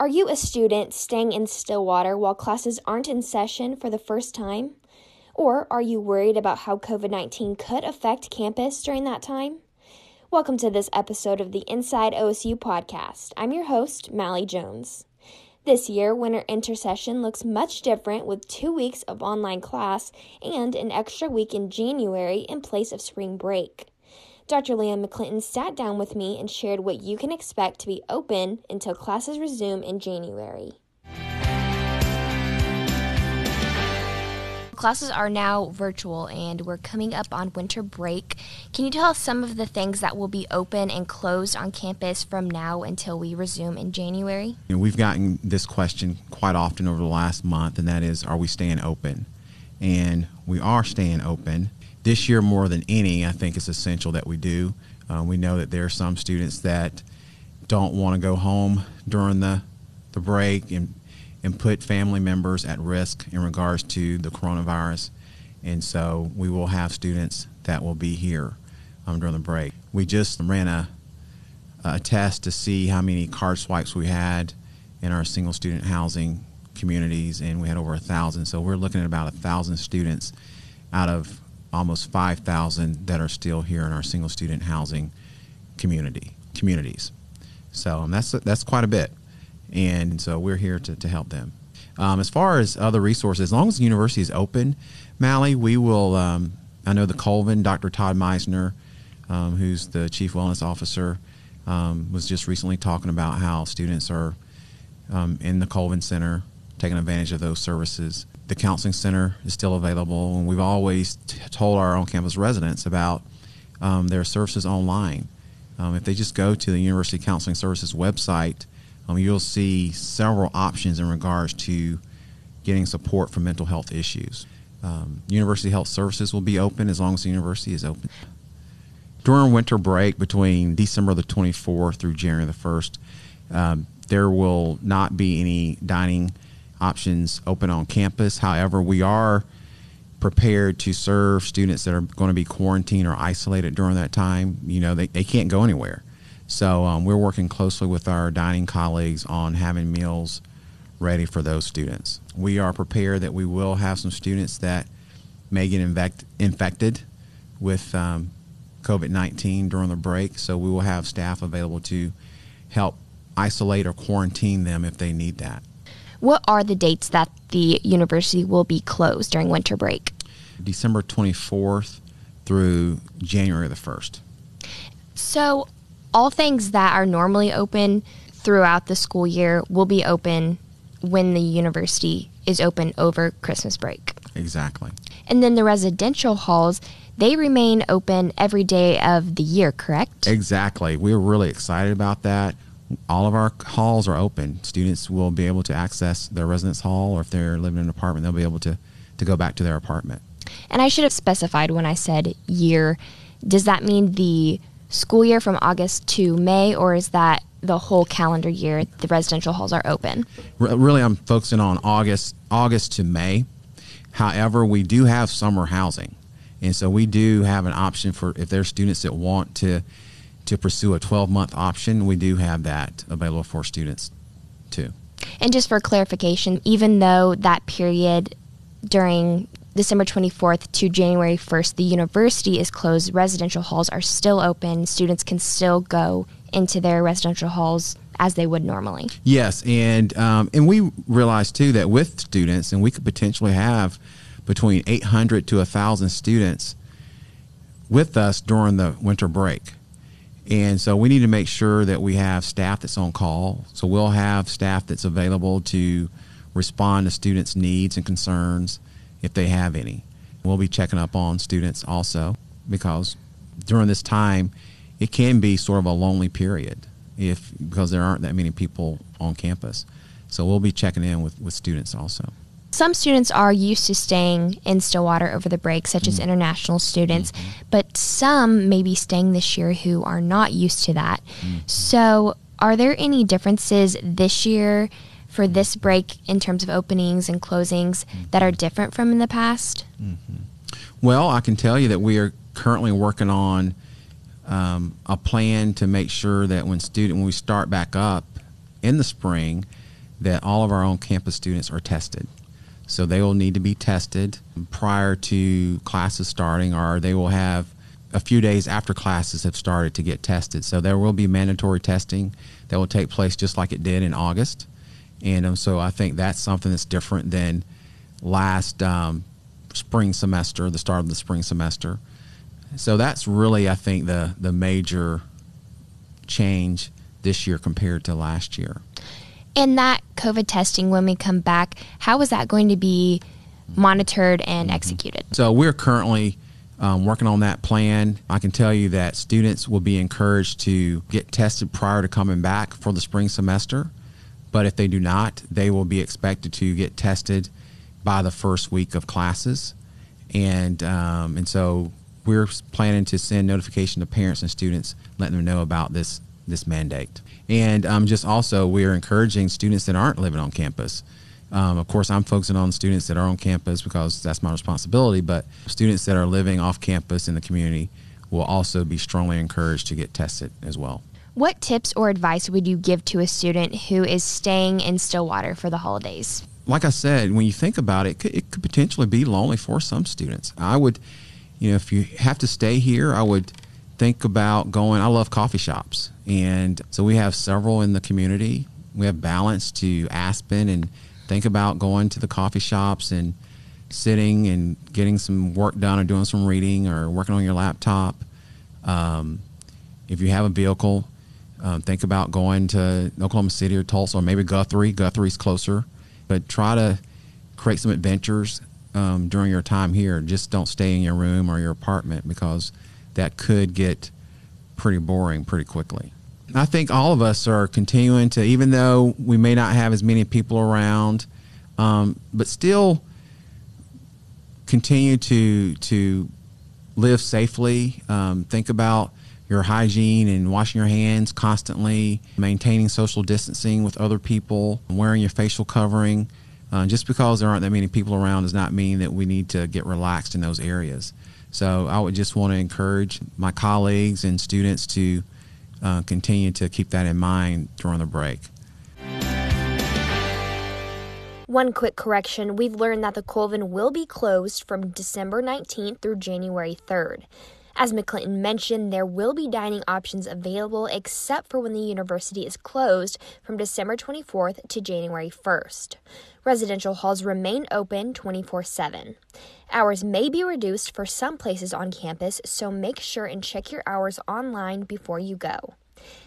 Are you a student staying in Stillwater while classes aren't in session for the first time? Or are you worried about how COVID 19 could affect campus during that time? Welcome to this episode of the Inside OSU podcast. I'm your host, Malley Jones. This year, winter intersession looks much different with two weeks of online class and an extra week in January in place of spring break. Dr. Leon McClinton sat down with me and shared what you can expect to be open until classes resume in January. Classes are now virtual and we're coming up on winter break. Can you tell us some of the things that will be open and closed on campus from now until we resume in January? You know, we've gotten this question quite often over the last month, and that is, are we staying open? And we are staying open this year more than any, I think it's essential that we do. Uh, we know that there are some students that don't want to go home during the the break and and put family members at risk in regards to the coronavirus, and so we will have students that will be here um, during the break. We just ran a a test to see how many card swipes we had in our single student housing communities, and we had over a thousand. So we're looking at about a thousand students out of almost 5,000 that are still here in our single student housing community communities. So that's that's quite a bit, and so we're here to, to help them. Um, as far as other resources, as long as the university is open, Malley, we will. Um, I know the Colvin, Dr. Todd Meisner, um, who's the chief wellness officer, um, was just recently talking about how students are um, in the Colvin Center taking advantage of those services the counseling center is still available, and we've always t- told our on-campus residents about um, their services online. Um, if they just go to the University Counseling Services website, um, you'll see several options in regards to getting support for mental health issues. Um, university Health Services will be open as long as the university is open. During winter break between December the 24th through January the 1st, um, there will not be any dining options open on campus. However, we are prepared to serve students that are going to be quarantined or isolated during that time. You know, they, they can't go anywhere. So um, we're working closely with our dining colleagues on having meals ready for those students. We are prepared that we will have some students that may get infect, infected with um, COVID 19 during the break. So we will have staff available to help isolate or quarantine them if they need that. What are the dates that the university will be closed during winter break? December 24th through January the 1st. So, all things that are normally open throughout the school year will be open when the university is open over Christmas break. Exactly. And then the residential halls, they remain open every day of the year, correct? Exactly. We're really excited about that all of our halls are open. Students will be able to access their residence hall, or if they're living in an apartment, they'll be able to, to go back to their apartment. And I should have specified when I said year. Does that mean the school year from August to May, or is that the whole calendar year the residential halls are open? Really, I'm focusing on August August to May. However, we do have summer housing, and so we do have an option for if there's students that want to to pursue a 12 month option, we do have that available for students too. And just for clarification, even though that period during December 24th to January 1st, the university is closed, residential halls are still open. Students can still go into their residential halls as they would normally. Yes, and um, and we realize too that with students, and we could potentially have between 800 to 1,000 students with us during the winter break. And so we need to make sure that we have staff that's on call. So we'll have staff that's available to respond to students' needs and concerns if they have any. We'll be checking up on students also because during this time it can be sort of a lonely period if because there aren't that many people on campus. So we'll be checking in with, with students also. Some students are used to staying in Stillwater over the break, such as mm-hmm. international students, mm-hmm. but some may be staying this year who are not used to that. Mm-hmm. So, are there any differences this year for this break in terms of openings and closings that are different from in the past? Mm-hmm. Well, I can tell you that we are currently working on um, a plan to make sure that when student when we start back up in the spring, that all of our own campus students are tested. So they will need to be tested prior to classes starting, or they will have a few days after classes have started to get tested. So there will be mandatory testing that will take place just like it did in August. And um, so I think that's something that's different than last um, spring semester, the start of the spring semester. So that's really, I think, the, the major change this year compared to last year. And that COVID testing, when we come back, how is that going to be monitored and mm-hmm. executed? So we're currently um, working on that plan. I can tell you that students will be encouraged to get tested prior to coming back for the spring semester. But if they do not, they will be expected to get tested by the first week of classes. And, um, and so we're planning to send notification to parents and students, letting them know about this this mandate. And um, just also, we're encouraging students that aren't living on campus. Um, of course, I'm focusing on students that are on campus because that's my responsibility, but students that are living off campus in the community will also be strongly encouraged to get tested as well. What tips or advice would you give to a student who is staying in Stillwater for the holidays? Like I said, when you think about it, it could, it could potentially be lonely for some students. I would, you know, if you have to stay here, I would think about going. I love coffee shops, and so we have several in the community. We have Balance to Aspen, and think about going to the coffee shops and sitting and getting some work done, or doing some reading, or working on your laptop. Um, if you have a vehicle, um, think about going to Oklahoma City or Tulsa, or maybe Guthrie. Guthrie's closer, but try to create some adventures um, during your time here. Just don't stay in your room or your apartment because that could get pretty boring pretty quickly. I think all of us are continuing to, even though we may not have as many people around, um, but still continue to to live safely. Um, think about your hygiene and washing your hands constantly, maintaining social distancing with other people, wearing your facial covering. Uh, just because there aren't that many people around does not mean that we need to get relaxed in those areas. So I would just want to encourage my colleagues and students to uh, continue to keep that in mind during the break. One quick correction we've learned that the Colvin will be closed from December 19th through January 3rd. As McClinton mentioned, there will be dining options available except for when the university is closed from December 24th to January 1st. Residential halls remain open 24 7. Hours may be reduced for some places on campus, so make sure and check your hours online before you go.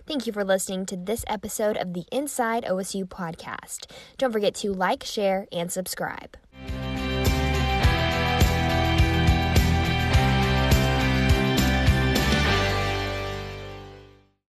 Thank you for listening to this episode of the Inside OSU podcast. Don't forget to like, share, and subscribe.